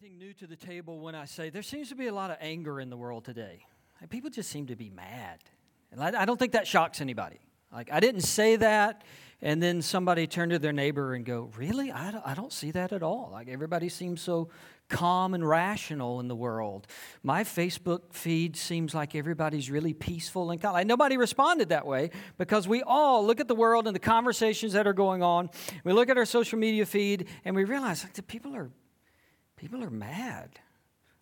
anything new to the table when I say there seems to be a lot of anger in the world today. Like, people just seem to be mad. And I, don't think that shocks anybody. Like, I didn't say that, and then somebody turn to their neighbor and go, Really? I don't, I don't see that at all. Like, everybody seems so calm and rational in the world. My Facebook feed seems like everybody's really peaceful and calm. Like, nobody responded that way because we all look at the world and the conversations that are going on. We look at our social media feed and we realize like, the people are people are mad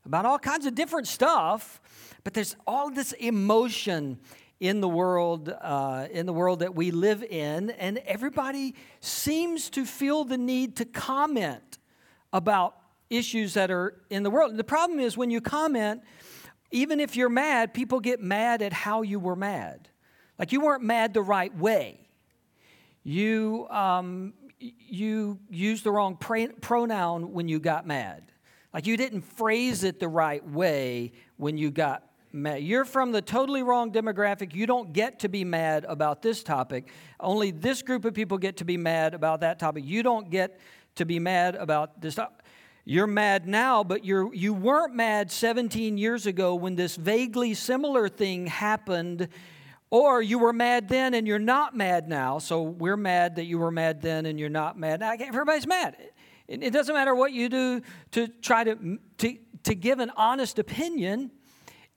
about all kinds of different stuff, but there's all this emotion in the world uh, in the world that we live in, and everybody seems to feel the need to comment about issues that are in the world. The problem is when you comment, even if you're mad, people get mad at how you were mad. Like you weren't mad the right way. You um, you used the wrong pronoun when you got mad. Like you didn't phrase it the right way when you got mad. You're from the totally wrong demographic. You don't get to be mad about this topic. Only this group of people get to be mad about that topic. You don't get to be mad about this topic. You're mad now, but you're, you weren't mad 17 years ago when this vaguely similar thing happened or you were mad then and you're not mad now. So we're mad that you were mad then and you're not mad. Now, everybody's mad. It doesn't matter what you do to try to, to, to give an honest opinion,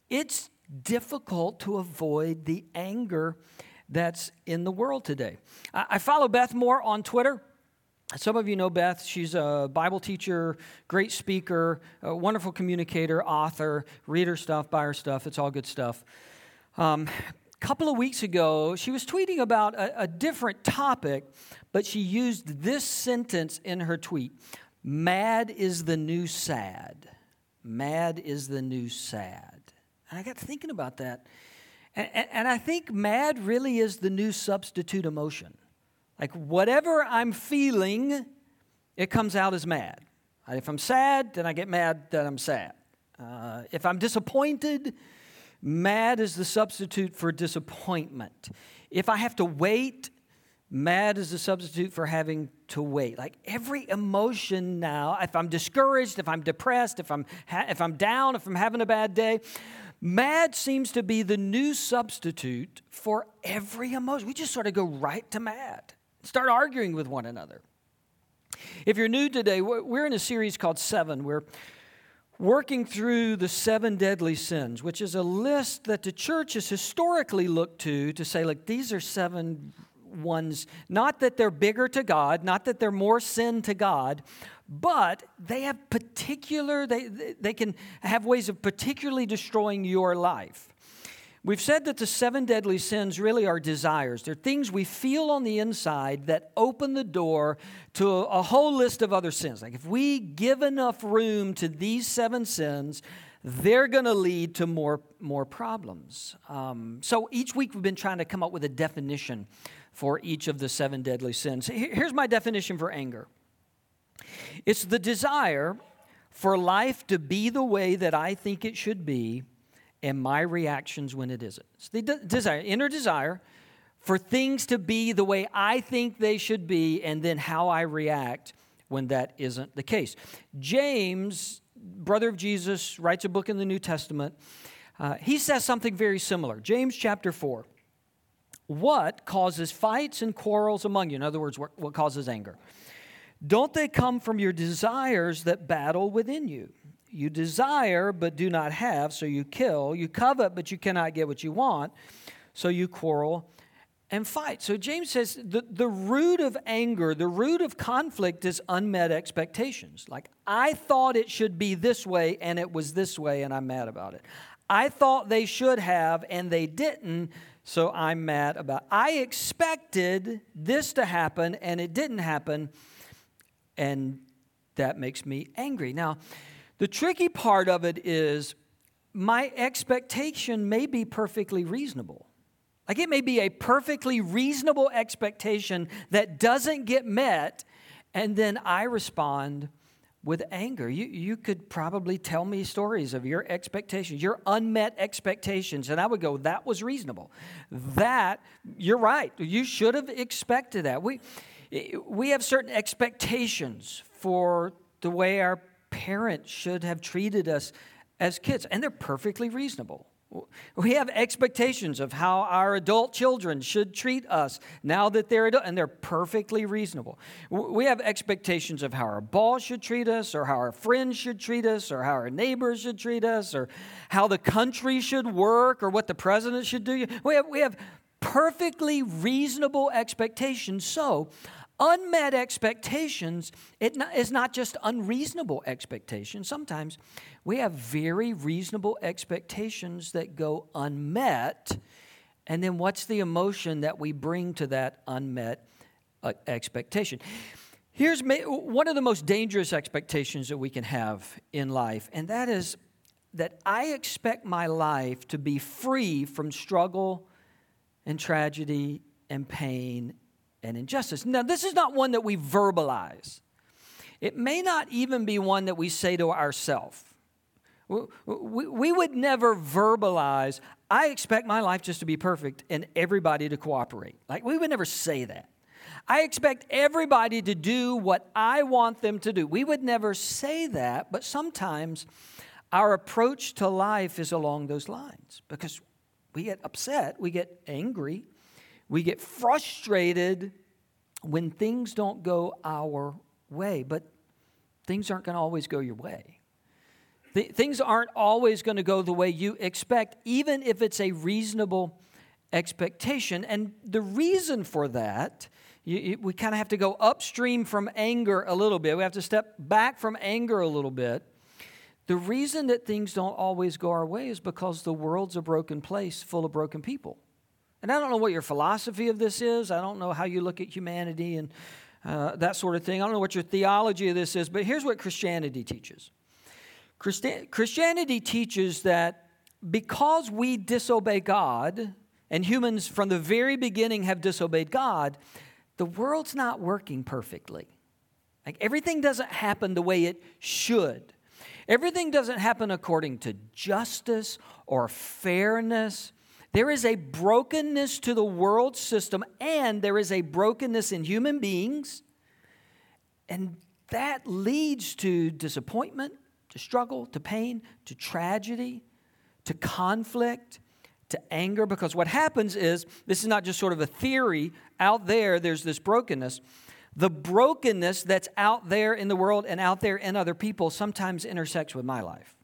it's difficult to avoid the anger that's in the world today. I follow Beth Moore on Twitter. Some of you know Beth. She's a Bible teacher, great speaker, a wonderful communicator, author. reader stuff, buyer stuff. It's all good stuff. Um, couple of weeks ago, she was tweeting about a, a different topic, but she used this sentence in her tweet Mad is the new sad. Mad is the new sad. And I got thinking about that. And, and, and I think mad really is the new substitute emotion. Like whatever I'm feeling, it comes out as mad. If I'm sad, then I get mad that I'm sad. Uh, if I'm disappointed, Mad is the substitute for disappointment. If I have to wait, mad is the substitute for having to wait. Like every emotion now, if I'm discouraged, if I'm depressed, if I'm, ha- if I'm down, if I'm having a bad day, mad seems to be the new substitute for every emotion. We just sort of go right to mad, start arguing with one another. If you're new today, we're in a series called Seven, where working through the seven deadly sins, which is a list that the church has historically looked to to say, like, these are seven ones, not that they're bigger to God, not that they're more sin to God, but they have particular, they, they can have ways of particularly destroying your life. We've said that the seven deadly sins really are desires. They're things we feel on the inside that open the door to a, whole list of other sins. Like if we give enough room to these seven sins, they're going to lead to more, more problems. Um, so each week we've been trying to come up with a definition for each of the seven deadly sins. Here's my definition for anger it's the desire for life to be the way that I think it should be and my reactions when it isn't. It's the de- desire, inner desire for things to be the way I think they should be, and then how I react when that isn't the case. James, brother of Jesus, writes a book in the New Testament. Uh, he says something very similar. James chapter 4. What causes fights and quarrels among you? In other words, what, causes anger? Don't they come from your desires that battle within you? You desire but do not have, so you kill. You covet but you cannot get what you want, so you quarrel and fight. So James says the, the root of anger, the root of conflict is unmet expectations. Like, I thought it should be this way and it was this way and I'm mad about it. I thought they should have and they didn't, so I'm mad about. I expected this to happen and it didn't happen, and that makes me angry. Now, the tricky part of it is my expectation may be perfectly reasonable. Like it may be a perfectly reasonable expectation that doesn't get met, and then I respond with anger. You, you could probably tell me stories of your expectations, your unmet expectations, and I would go, that was reasonable. That, you're right. You should have expected that. We, we have certain expectations for the way our parents should have treated us as kids, and they're perfectly reasonable. We have expectations of how our adult children should treat us now that they're adult, and they're perfectly reasonable. We have expectations of how our boss should treat us, or how our friends should treat us, or how our neighbors should treat us, or how the country should work, or what the president should do. We have, we have perfectly reasonable expectations. So, unmet expectations it is not just unreasonable expectations. Sometimes we have very reasonable expectations that go unmet. And then what's the emotion that we bring to that unmet uh, expectation? Here's one of the most dangerous expectations that we can have in life, and that is that I expect my life to be free from struggle and tragedy and pain and injustice. Now, this is not one that we verbalize. It may not even be one that we say to ourselves. We would never verbalize, I expect my life just to be perfect and everybody to cooperate. Like, we would never say that. I expect everybody to do what I want them to do. We would never say that, but sometimes our approach to life is along those lines because we get upset, we get angry, we get frustrated when things don't go our way, but things aren't going to always go your way. Th- things aren't always going to go the way you expect, even if it's a reasonable expectation. And the reason for that, you, you, we kind of have to go upstream from anger a little bit. We have to step back from anger a little bit. The reason that things don't always go our way is because the world's a broken place full of broken people. And I don't know what your philosophy of this is. I don't know how you look at humanity and uh, that sort of thing. I don't know what your theology of this is, but here's what Christianity teaches Christianity teaches that because we disobey God, and humans from the very beginning have disobeyed God, the world's not working perfectly. Like everything doesn't happen the way it should. Everything doesn't happen according to justice or fairness there is a brokenness to the world system, and there is a brokenness in human beings, and that leads to disappointment, to struggle, to pain, to tragedy, to conflict, to anger. Because what happens is this is not just sort of a theory out there, there's this brokenness. The brokenness that's out there in the world and out there in other people sometimes intersects with my life.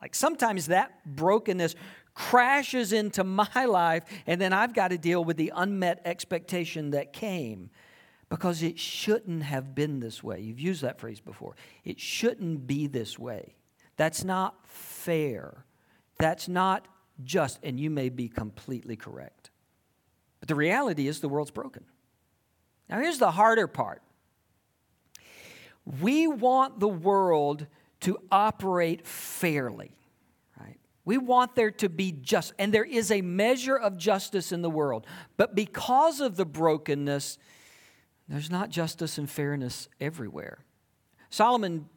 Like sometimes that brokenness crashes into my life, and then I've got to deal with the unmet expectation that came because it shouldn't have been this way. You've used that phrase before. It shouldn't be this way. That's not fair. That's not just, and you may be completely correct. But the reality is the world's broken. Now, here's the harder part we want the world to operate fairly. Right? We want there to be just, and there is a measure of justice in the world. But because of the brokenness, there's not justice and fairness everywhere. Solomon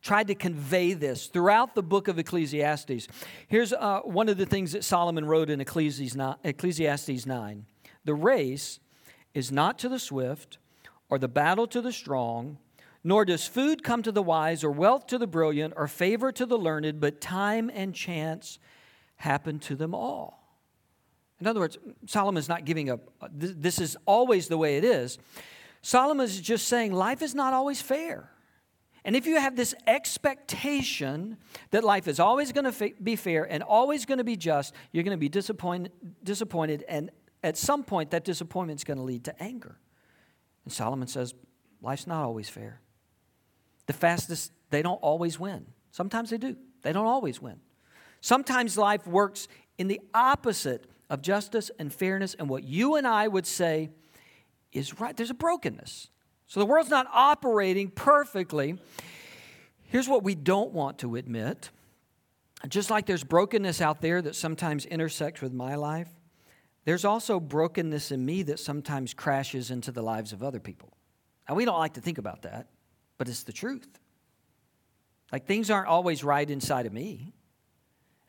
tried to convey this throughout the book of Ecclesiastes. Here's uh, one of the things that Solomon wrote in Ecclesiastes 9 The race is not to the swift, or the battle to the strong nor does food come to the wise, or wealth to the brilliant, or favor to the learned, but time and chance happen to them all. In other words, Solomon's not giving up, this is always the way it is. Solomon is just saying life is not always fair. And if you have this expectation that life is always going to be fair and always going to be just, you're going to be disappointed, disappointed, and at some point, that disappointment is going to lead to anger. And Solomon says, life's not always fair. The fastest, they don't always win. Sometimes they do, they don't always win. Sometimes life works in the opposite of justice and fairness and what you and I would say is right. There's a brokenness. So the world's not operating perfectly. Here's what we don't want to admit. Just like there's brokenness out there that sometimes intersects with my life, there's also brokenness in me that sometimes crashes into the lives of other people. And we don't like to think about that but it's the truth. Like things aren't always right inside of me.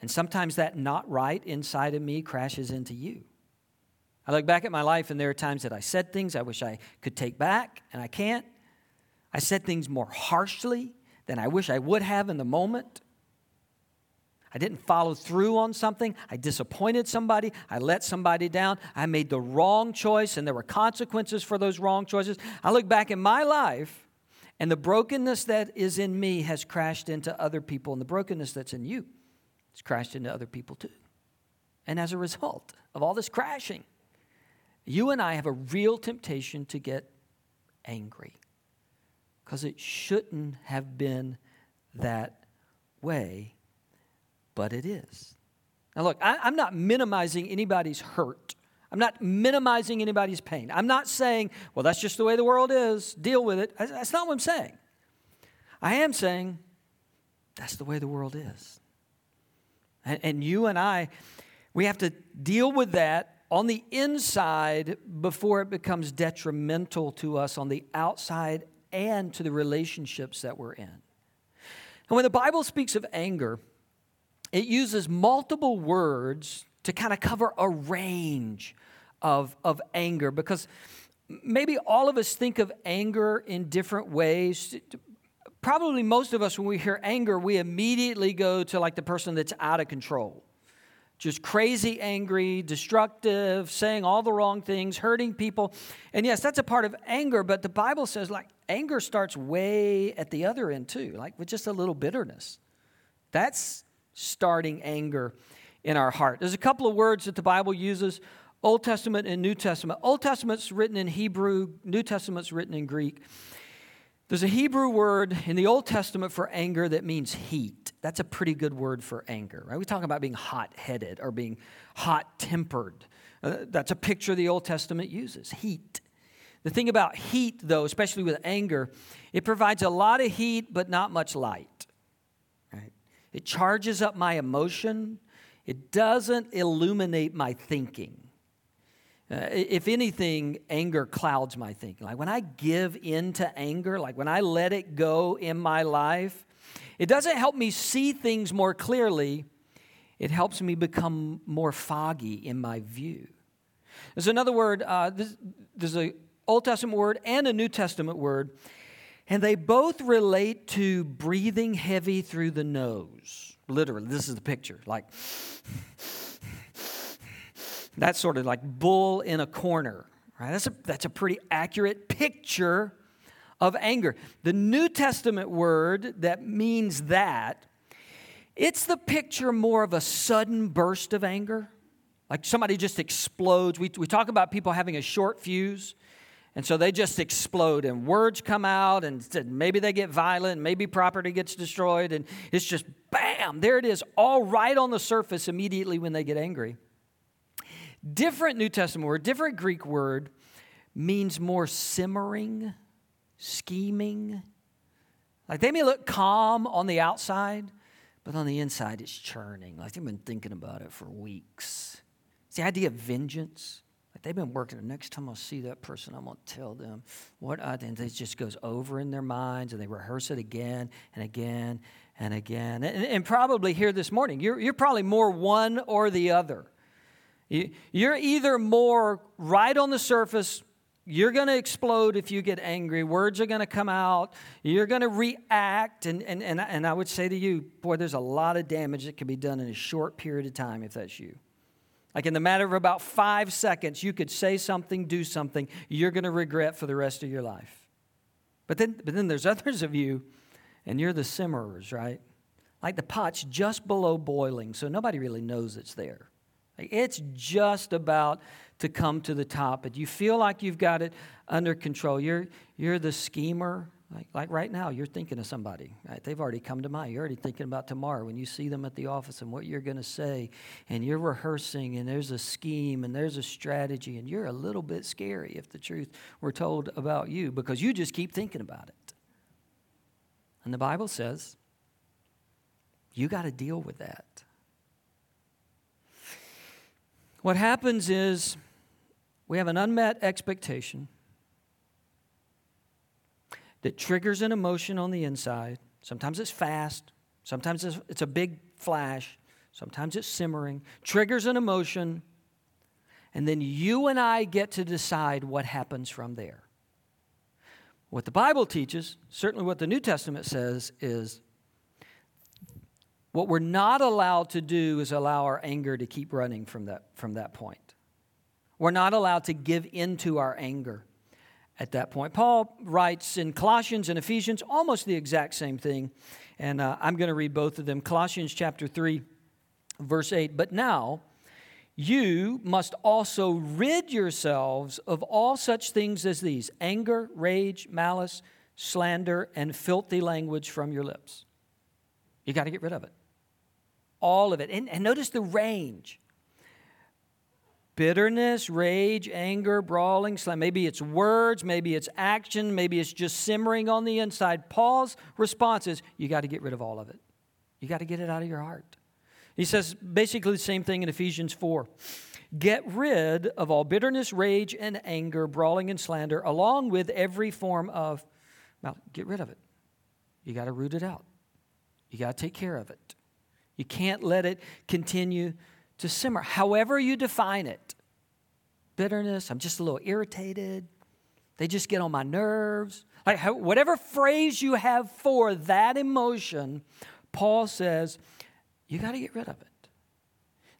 And sometimes that not right inside of me crashes into you. I look back at my life and there are times that I said things I wish I could take back and I can't. I said things more harshly than I wish I would have in the moment. I didn't follow through on something. I disappointed somebody. I let somebody down. I made the wrong choice, and there were consequences for those wrong choices. I look back in my life, and the brokenness that is in me has crashed into other people, and the brokenness that's in you has crashed into other people too. And as a result of all this crashing, you and I have a real temptation to get angry because it shouldn't have been that way but it is. Now, look, I, am not minimizing anybody's hurt. I'm not minimizing anybody's pain. I'm not saying, well, that's just the way the world is, deal with it. That's not what I'm saying. I am saying, that's the way the world is. And, and you and I, we have to deal with that on the inside before it becomes detrimental to us on the outside and to the relationships that we're in. And when the Bible speaks of anger, it uses multiple words to kind of cover a range of, of anger because maybe all of us think of anger in different ways. Probably most of us, when we hear anger, we immediately go to like the person that's out of control. Just crazy angry, destructive, saying all the wrong things, hurting people. And yes, that's a part of anger, but the Bible says like anger starts way at the other end too, like with just a little bitterness. That's starting anger in our heart. There's a couple of words that the Bible uses Old Testament and New Testament. Old Testament's written in Hebrew, New Testament's written in Greek. There's a Hebrew word in the Old Testament for anger that means heat. That's a pretty good word for anger, right? We talk about being hot headed or being hot tempered. Uh, that's a picture the Old Testament uses heat. The thing about heat, though, especially with anger, it provides a lot of heat but not much light. It charges up my emotion. It doesn't illuminate my thinking. Uh, if anything, anger clouds my thinking. Like when I give in to anger, like when I let it go in my life, it doesn't help me see things more clearly. It helps me become more foggy in my view. There's another word, uh, this, there's an Old Testament word and a New Testament word and they both relate to breathing heavy through the nose. Literally, this is the picture. Like, that's sort of like bull in a corner, right? That's a, that's a pretty accurate picture of anger. The New Testament word that means that, it's the picture more of a sudden burst of anger. Like somebody just explodes. We, we talk about people having a short fuse. And so they just explode, and words come out, and maybe they get violent, maybe property gets destroyed, and it's just bam, there it is, all right on the surface immediately when they get angry. Different New Testament word, different Greek word means more simmering, scheming. Like they may look calm on the outside, but on the inside it's churning. Like they've been thinking about it for weeks. It's the idea of vengeance Like they've been working. The next time I see that person, I'm going to tell them what I did. It just goes over in their minds and they rehearse it again and again and again. And, and probably here this morning, you're, you're probably more one or the other. You, you're either more right on the surface, you're going to explode if you get angry. Words are going to come out. You're going to react. And, and, and, and I would say to you, boy, there's a lot of damage that can be done in a short period of time if that's you. Like in the matter of about five seconds, you could say something, do something you're going to regret for the rest of your life. But then, but then there's others of you, and you're the simmerers, right? Like the pot's just below boiling, so nobody really knows it's there. It's just about to come to the top, but you feel like you've got it under control. You're, you're the schemer, like, like right now, you're thinking of somebody. Right? They've already come to mind. You're already thinking about tomorrow when you see them at the office and what you're going to say. And you're rehearsing, and there's a scheme, and there's a strategy. And you're a little bit scary if the truth were told about you because you just keep thinking about it. And the Bible says you got to deal with that. What happens is we have an unmet expectation that triggers an emotion on the inside. Sometimes it's fast, sometimes it's a big flash, sometimes it's simmering, triggers an emotion, and then you and I get to decide what happens from there. What the Bible teaches, certainly what the New Testament says, is what we're not allowed to do is allow our anger to keep running from that, from that point. We're not allowed to give into our anger at that point. Paul writes in Colossians and Ephesians almost the exact same thing, and uh, I'm going to read both of them. Colossians chapter 3, verse 8. But now, you must also rid yourselves of all such things as these anger, rage, malice, slander, and filthy language from your lips. You got to get rid of it. All of it. And, and notice the range bitterness, rage, anger, brawling, slander. Maybe it's words, maybe it's action, maybe it's just simmering on the inside. Paul's response is you got to get rid of all of it. You got to get it out of your heart. He says basically the same thing in Ephesians 4. Get rid of all bitterness, rage, and anger, brawling and slander, along with every form of, well, get rid of it. You got to root it out. You got to take care of it. You can't let it continue to simmer, however you define it. Bitterness, I'm just a little irritated. They just get on my nerves. Like whatever phrase you have for that emotion, Paul says, you got to get rid of it.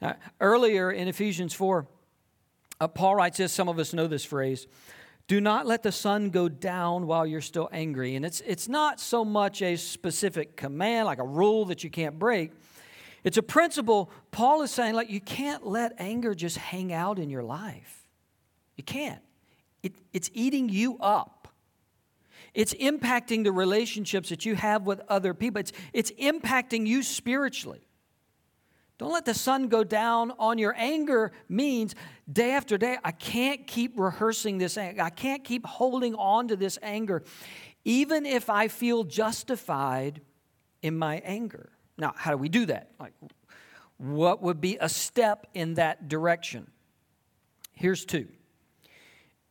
Now, earlier in Ephesians 4, uh, Paul writes this, some of us know this phrase do not let the sun go down while you're still angry. And it's, it's not so much a specific command, like a rule that you can't break. It's a principle. Paul is saying, like, you can't let anger just hang out in your life. You can't. It, it's eating you up. It's impacting the relationships that you have with other people. It's, it's impacting you spiritually. Don't let the sun go down on your anger means day after day, I can't keep rehearsing this anger. I can't keep holding on to this anger, even if I feel justified in my anger. Now, how do we do that? Like, what would be a step in that direction? Here's two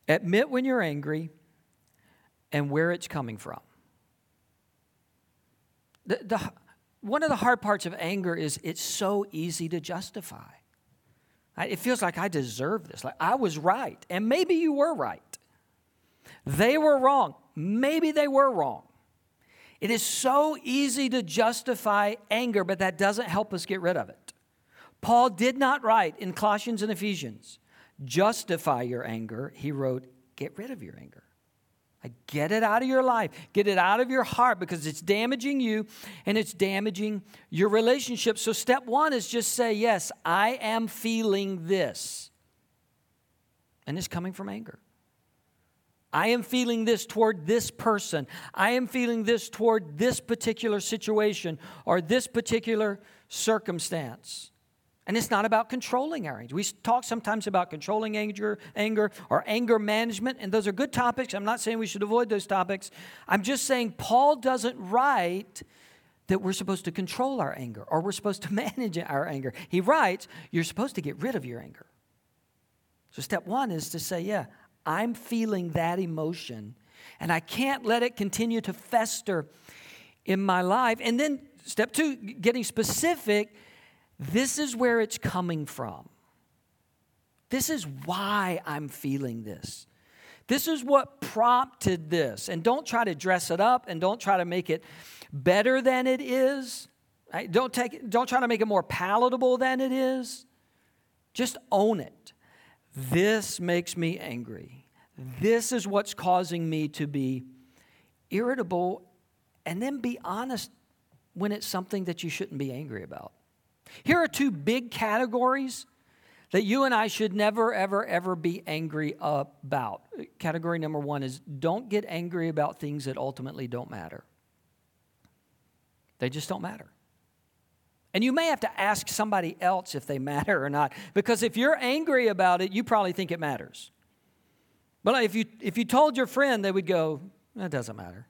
admit when you're angry and where it's coming from. The, the, one of the hard parts of anger is it's so easy to justify. It feels like I deserve this. Like I was right. And maybe you were right. They were wrong. Maybe they were wrong. It is so easy to justify anger, but that doesn't help us get rid of it. Paul did not write in Colossians and Ephesians, justify your anger. He wrote, get rid of your anger. Get it out of your life, get it out of your heart because it's damaging you and it's damaging your relationship. So, step one is just say, Yes, I am feeling this. And it's coming from anger. I am feeling this toward this person. I am feeling this toward this particular situation or this particular circumstance. And it's not about controlling our anger. We talk sometimes about controlling anger, anger or anger management, and those are good topics. I'm not saying we should avoid those topics. I'm just saying Paul doesn't write that we're supposed to control our anger or we're supposed to manage our anger. He writes, you're supposed to get rid of your anger. So step one is to say, yeah, I'm feeling that emotion, and I can't let it continue to fester in my life. And then step two, getting specific this is where it's coming from. This is why I'm feeling this. This is what prompted this. And don't try to dress it up and don't try to make it better than it is. Don't, take, don't try to make it more palatable than it is. Just own it. This makes me angry. This is what's causing me to be irritable. And then be honest when it's something that you shouldn't be angry about. Here are two big categories that you and I should never, ever, ever be angry about. Category number one is don't get angry about things that ultimately don't matter. They just don't matter. And you may have to ask somebody else if they matter or not, because if you're angry about it, you probably think it matters. But if you, if you told your friend, they would go, that doesn't matter.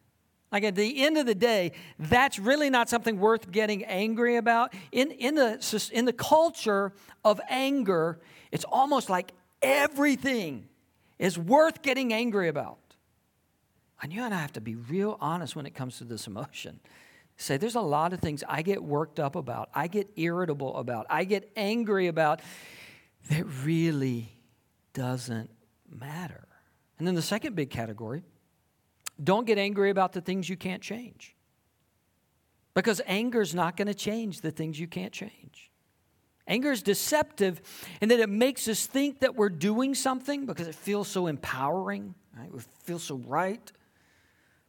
Like at the end of the day, that's really not something worth getting angry about. In, in, the, in the culture of anger, it's almost like everything is worth getting angry about. And you and I have to be real honest when it comes to this emotion. Say, there's a lot of things I get worked up about, I get irritable about, I get angry about that really doesn't matter. And then the second big category don't get angry about the things you can't change. Because anger is not going to change the things you can't change. Anger is deceptive in that it makes us think that we're doing something because it feels so empowering, right? It feels so right.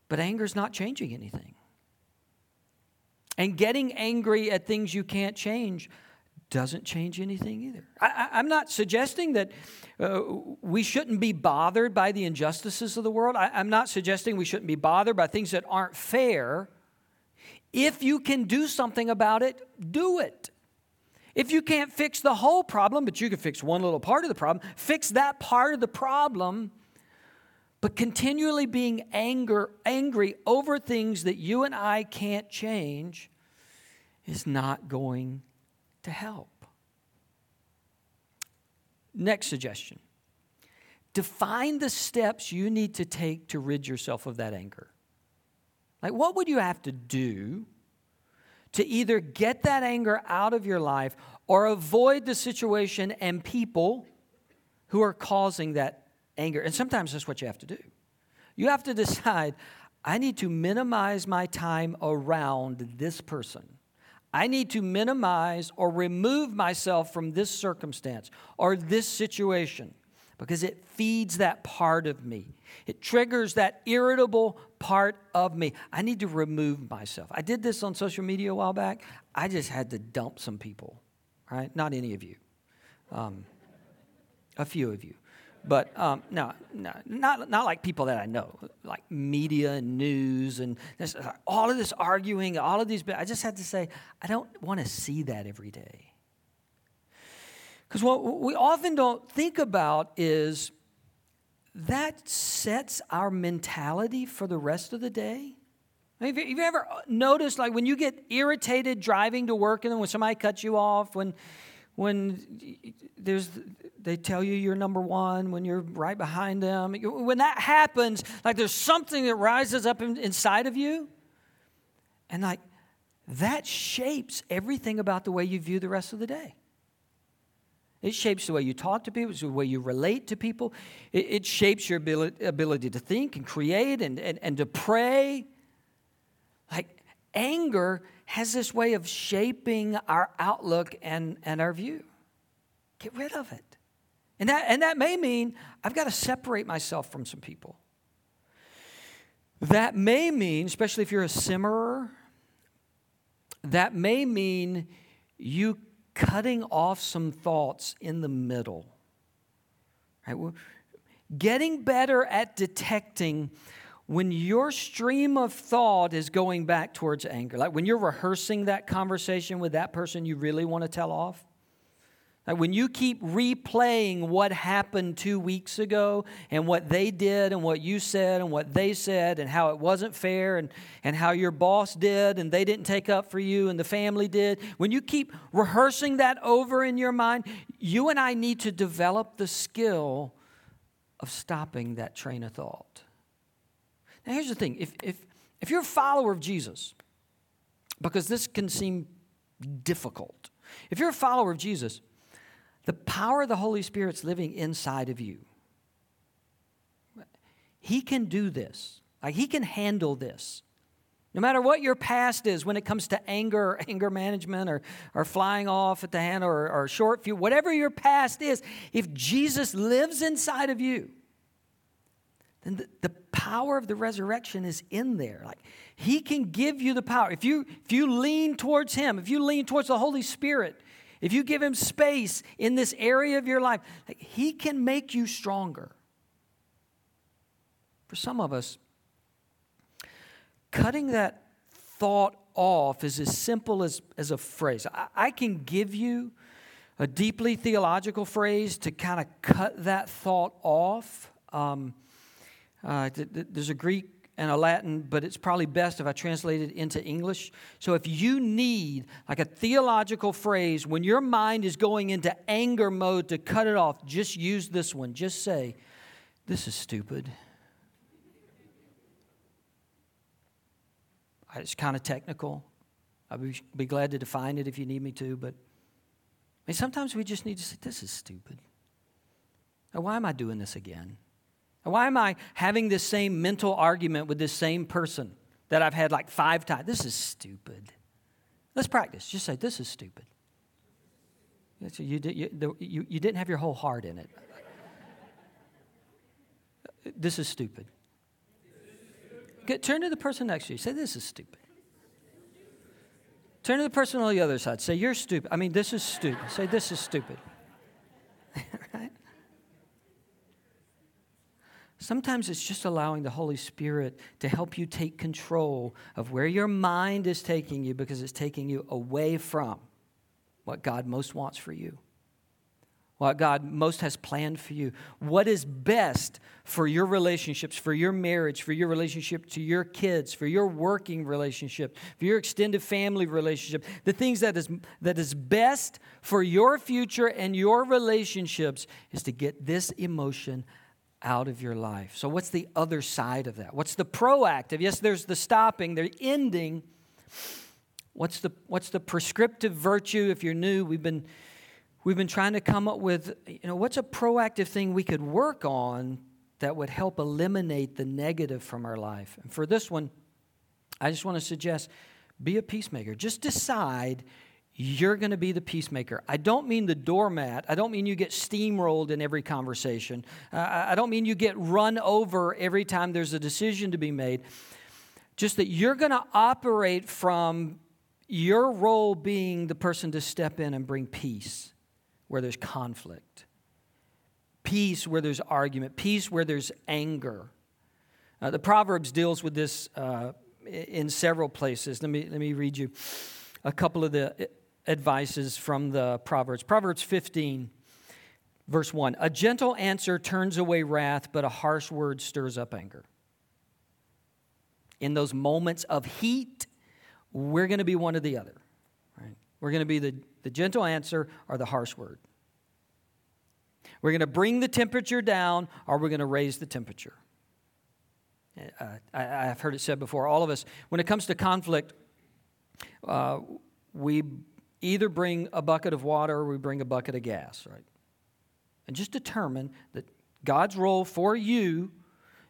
But anger is not changing anything. And getting angry at things you can't change doesn't change anything either. I, am not suggesting that uh, we shouldn't be bothered by the injustices of the world. I, I'm not suggesting we shouldn't be bothered by things that aren't fair. If you can do something about it, do it. If you can't fix the whole problem, but you can fix one little part of the problem, fix that part of the problem. But continually being anger, angry over things that you and I can't change is not going to help. Next suggestion define the steps you need to take to rid yourself of that anger. Like, what would you have to do to either get that anger out of your life or avoid the situation and people who are causing that anger? And sometimes that's what you have to do. You have to decide I need to minimize my time around this person. I need to minimize or remove myself from this circumstance or this situation because it feeds that part of me. It triggers that irritable part of me. I need to remove myself. I did this on social media a while back. I just had to dump some people, right? Not any of you, um, a few of you. But um, no, no, not, not like people that I know, like media and news and this, all of this arguing, all of these. I just had to say, I don't want to see that every day. Because what we often don't think about is that sets our mentality for the rest of the day. Have you, ever noticed, like, when you get irritated driving to work and then when somebody cuts you off, when, when there's they tell you you're number one when you're right behind them. When that happens, like there's something that rises up in, inside of you, and like that shapes everything about the way you view the rest of the day. It shapes the way you talk to people, it's the way you relate to people. It, it shapes your ability, ability to think and create and, and, and to pray. Like anger has this way of shaping our outlook and, and our view. Get rid of it. And that, and that may mean I've got to separate myself from some people. That may mean, especially if you're a simmerer, that may mean you cutting off some thoughts in the middle. Right? We're getting better at detecting when your stream of thought is going back towards anger. Like when you're rehearsing that conversation with that person you really want to tell off like when you keep replaying what happened two weeks ago and what they did and what you said and what they said and how it wasn't fair and, and how your boss did and they didn't take up for you and the family did, when you keep rehearsing that over in your mind, you and I need to develop the skill of stopping that train of thought. Now, here's the thing if, if, if you're a follower of Jesus, because this can seem difficult, if you're a follower of Jesus, the power of the Holy Spirit's living inside of you. He can do this. Like he can handle this. No matter what your past is when it comes to anger or anger management or, or flying off at the hand or, or short fuse, whatever your past is, if Jesus lives inside of you, then the, the power of the resurrection is in there. Like he can give you the power. If you if you lean towards him, if you lean towards the Holy Spirit, if you give him space in this area of your life, he can make you stronger. For some of us, cutting that thought off is as simple as, as a phrase. I, I can give you a deeply theological phrase to kind of cut that thought off. Um, uh, th- th- there's a Greek and a Latin, but it's probably best if I translate it into English. So if you need like a theological phrase when your mind is going into anger mode to cut it off, just use this one. Just say, This is stupid. It's kind of technical. I'd be, glad to define it if you need me to, but I mean, sometimes we just need to say, This is stupid. Now, why am I doing this again? Why am I having this same mental argument with this same person that I've had like five times? This is stupid. Let's practice. Just say, This is stupid. You, did, you, you, you didn't have your whole heart in it. this is stupid. Get, turn to the person next to you. Say, This is stupid. Turn to the person on the other side. Say, You're stupid. I mean, this is stupid. Say, This is stupid. right? Sometimes it's just allowing the Holy Spirit to help you take control of where your mind is taking you because it's taking you away from what God most wants for you, what God most has planned for you, what is best for your relationships, for your marriage, for your relationship to your kids, for your working relationship, for your extended family relationship, the things that is, that is best for your future and your relationships is to get this emotion out of your life. So, what's the other side of that? What's the proactive? Yes, there's the stopping, the ending. What's the, what's the prescriptive virtue? If you're new, we've been, we've been trying to come up with, you know, what's a proactive thing we could work on that would help eliminate the negative from our life? And for this one, I just want to suggest be a peacemaker. Just decide you're going to be the peacemaker. I don't mean the doormat. I don't mean you get steamrolled in every conversation. Uh, I don't mean you get run over every time there's a decision to be made. Just that you're going to operate from your role being the person to step in and bring peace where there's conflict, peace where there's argument, peace where there's anger. Uh, the Proverbs deals with this uh, in several places. Let me, let me read you a couple of the advices from the Proverbs. Proverbs 15, verse 1 A gentle answer turns away wrath, but a harsh word stirs up anger. In those moments of heat, we're going to be one or the other. Right? We're going to be the, the gentle answer or the harsh word. We're going to bring the temperature down or we're going to raise the temperature. Uh, I, have heard it said before all of us, when it comes to conflict, uh, we either bring a bucket of water or we bring a bucket of gas, right? And just determine that God's role for you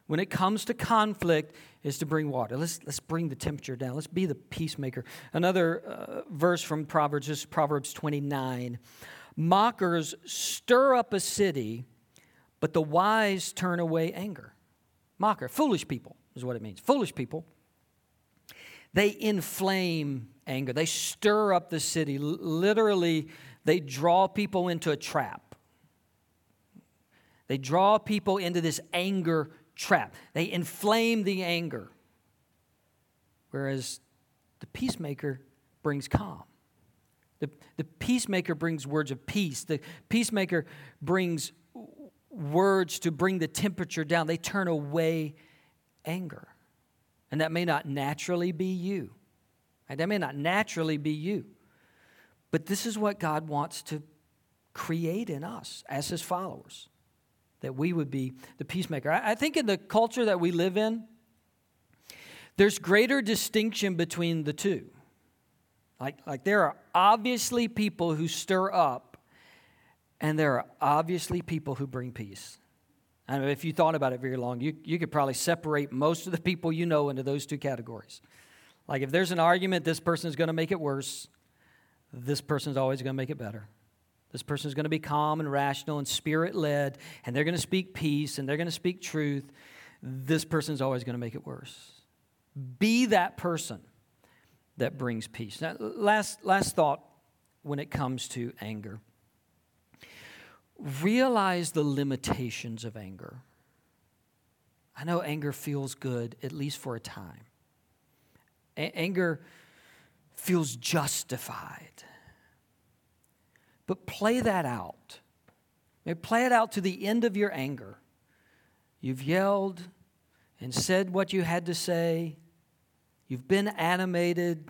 when it comes to conflict is to bring water. Let's, let's bring the temperature down. Let's be the peacemaker. Another uh, verse from Proverbs is Proverbs 29. Mockers stir up a city, but the wise turn away anger. Mocker, foolish people is what it means. Foolish people. They inflame anger. They stir up the city. literally, they draw people into a trap. They draw people into this anger trap. They inflame the anger. Whereas the peacemaker brings calm. The, the peacemaker brings words of peace. The peacemaker brings words to bring the temperature down. They turn away anger. And that may not naturally be you. Right? That may not naturally be you. But this is what God wants to create in us as his followers that we would be the peacemaker. I think in the culture that we live in, there's greater distinction between the two. Like, like there are obviously people who stir up, and there are obviously people who bring peace. And if you thought about it very long, you, you could probably separate most of the people you know into those two categories. Like if there's an argument, this person is going to make it worse. This person is always going to make it better. This person is going to be calm and rational and spirit led, and they're going to speak peace and they're going to speak truth. This person is always going to make it worse. Be that person that brings peace. Now, last, last thought when it comes to anger realize the limitations of anger. I know anger feels good, at least for a time. A- anger feels justified. But play that out. Play it out to the end of your anger. You've yelled and said what you had to say. You've been animated.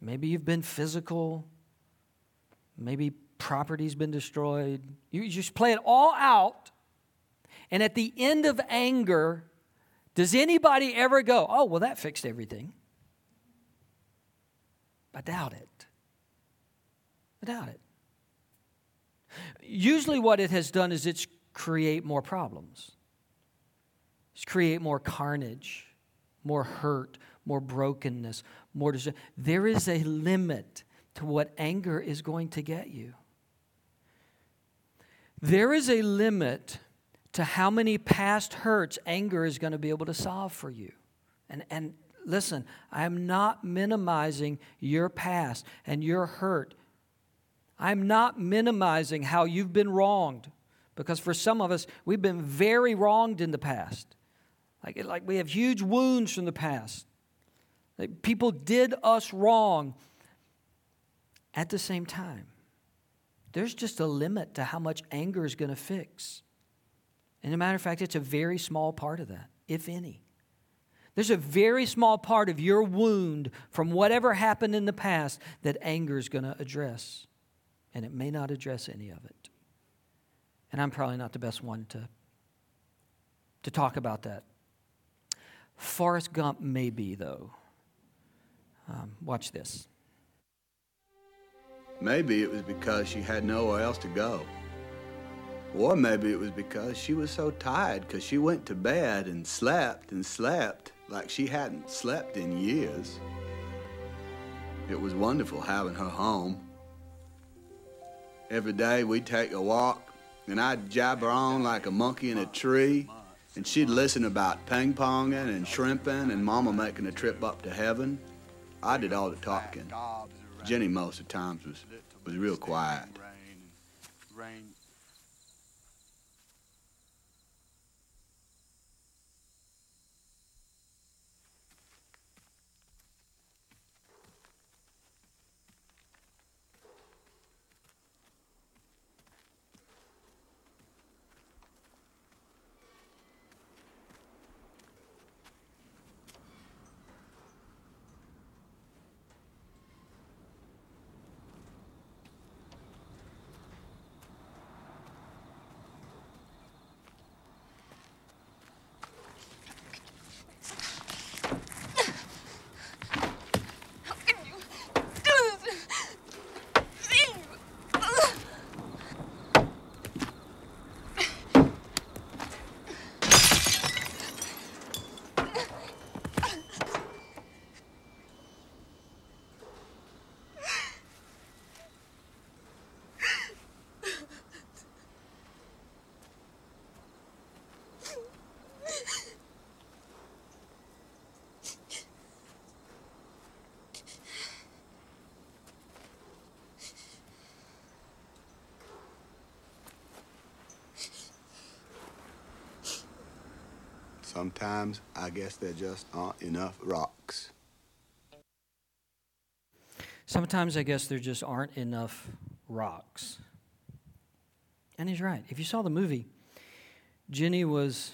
Maybe you've been physical. Maybe property's been destroyed. You just play it all out. And at the end of anger, does anybody ever go, oh, well, that fixed everything? I doubt it. I doubt it. Usually, what it has done is it's create more problems. it's create more carnage, more hurt, more brokenness, more dis- There is a limit to what anger is going to get you. There is a limit to how many past hurts anger is going to be able to solve for you. And, and listen, I'm not minimizing your past and your hurt. I'm not minimizing how you've been wronged because for some of us, we've been very wronged in the past. Like, like we have huge wounds from the past. Like people did us wrong. At the same time, there's just a limit to how much anger is going to fix. And a matter of fact, it's a very small part of that, if any. There's a very small part of your wound from whatever happened in the past that anger is going to address. And it may not address any of it. And I'm probably not the best one to, to talk about that. Forrest Gump may be, though. Um, watch this. Maybe it was because she had nowhere else to go. Or maybe it was because she was so tired because she went to bed and slept and slept like she hadn't slept in years. It was wonderful having her home. Every day we'd take a walk, and I'd jabber on like a monkey in a tree, and she'd listen about ping ponging and shrimping and Mama making a trip up to heaven. I did all the talking. Jenny most of the times was, was real quiet. Sometimes I guess there just aren't enough rocks. Sometimes I guess there just aren't enough rocks. And he's right. If you saw the movie, Jenny was,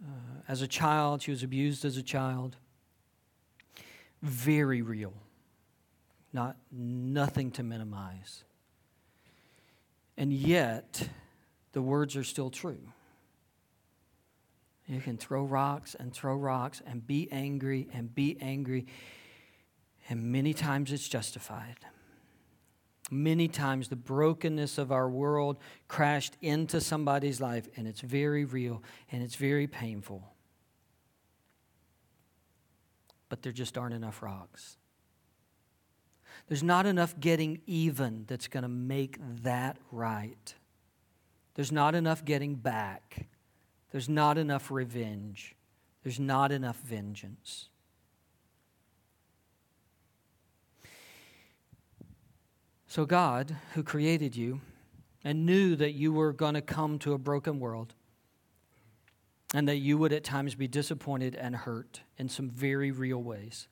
uh, as a child, she was abused as a child. Very real. Not nothing to minimize. And yet, the words are still true. You can throw rocks and throw rocks and be angry and be angry. And many times it's justified. Many times the brokenness of our world crashed into somebody's life, and it's very real and it's very painful. But there just aren't enough rocks. There's not enough getting even that's going to make that right. There's not enough getting back. There's not enough revenge. There's not enough vengeance. So, God, who created you and knew that you were going to come to a broken world and that you would at times be disappointed and hurt in some very real ways,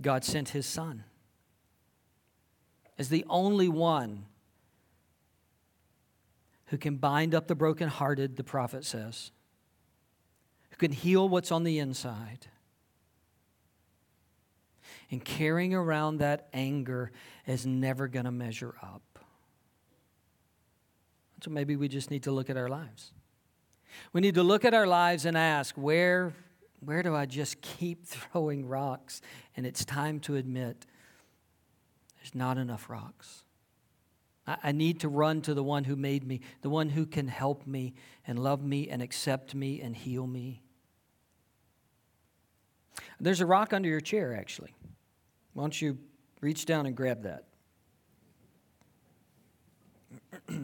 God sent his Son as the only one who can bind up the brokenhearted, the prophet says, who can heal what's on the inside. And carrying around that anger is never going to measure up. So maybe we just need to look at our lives. We need to look at our lives and ask, where, where do I just keep throwing rocks? And it's time to admit there's not enough rocks. I, need to run to the one who made me, the one who can help me and love me and accept me and heal me. There's a rock under your chair, actually. Why don't you reach down and grab that?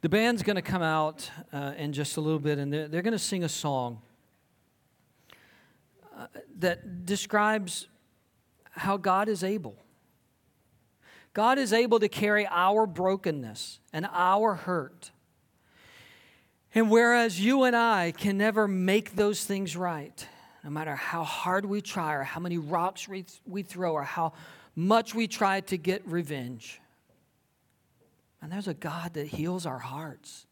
the band's going to come out uh, in just a little bit, and they're, they're going to sing a song uh, that describes how God is able. God is able to carry our brokenness and our hurt. And whereas you and I can never make those things right, no matter how hard we try or how many rocks we, we throw or how much we try to get revenge, and there's a God that heals our hearts.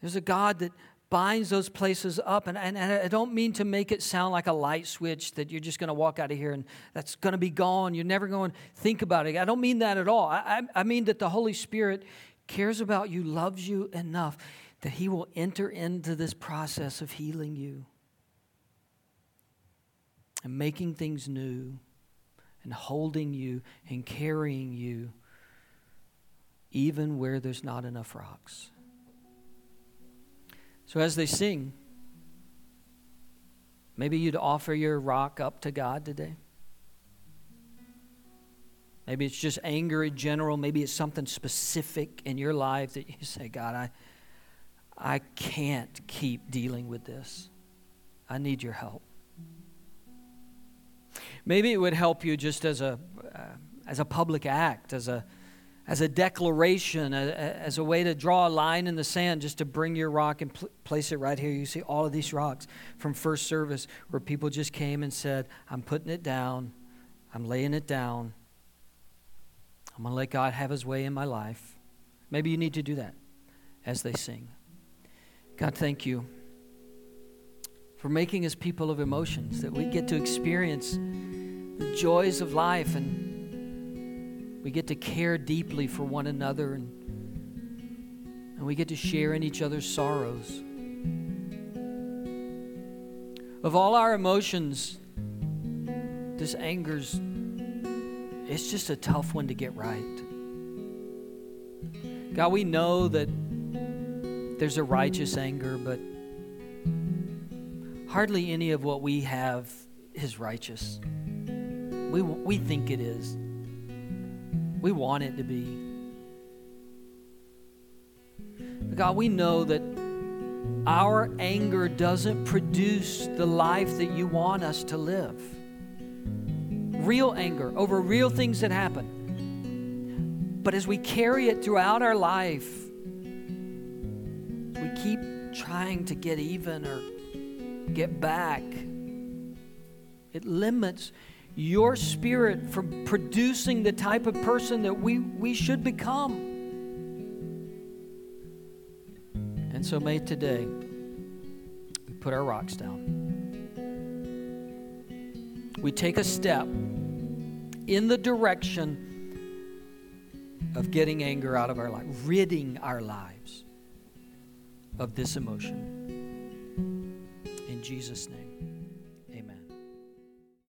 There's a God that binds those places up. And, and, and, I don't mean to make it sound like a light switch that you're just going to walk out of here and that's going to be gone. You're never going to think about it. I don't mean that at all. I, I, I mean that the Holy Spirit cares about you, loves you enough that He will enter into this process of healing you and making things new and holding you and carrying you even where there's not enough rocks. So as they sing, maybe you'd offer your rock up to God today. Maybe it's just anger in general. Maybe it's something specific in your life that you say, God, I, I can't keep dealing with this. I need your help. Maybe it would help you just as a, uh, as a public act, as a, as a declaration, as a way to draw a line in the sand, just to bring your rock and pl- place it right here. You see all of these rocks from first service where people just came and said, I'm putting it down, I'm laying it down, I'm going to let God have his way in my life. Maybe you need to do that as they sing. God, thank you for making us people of emotions, that we get to experience the joys of life and we get to care deeply for one another and, and we get to share in each other's sorrows. Of all our emotions, this anger's it's just a tough one to get right. God, we know that there's a righteous anger, but hardly any of what we have is righteous. We, we think it is. We want it to be. God, we know that our anger doesn't produce the life that you want us to live. Real anger over real things that happen. But as we carry it throughout our life, we keep trying to get even or get back. It limits your spirit from producing the type of person that we, we should become. And so may today we put our rocks down. We take a step in the direction of getting anger out of our life, ridding our lives of this emotion. In Jesus' name.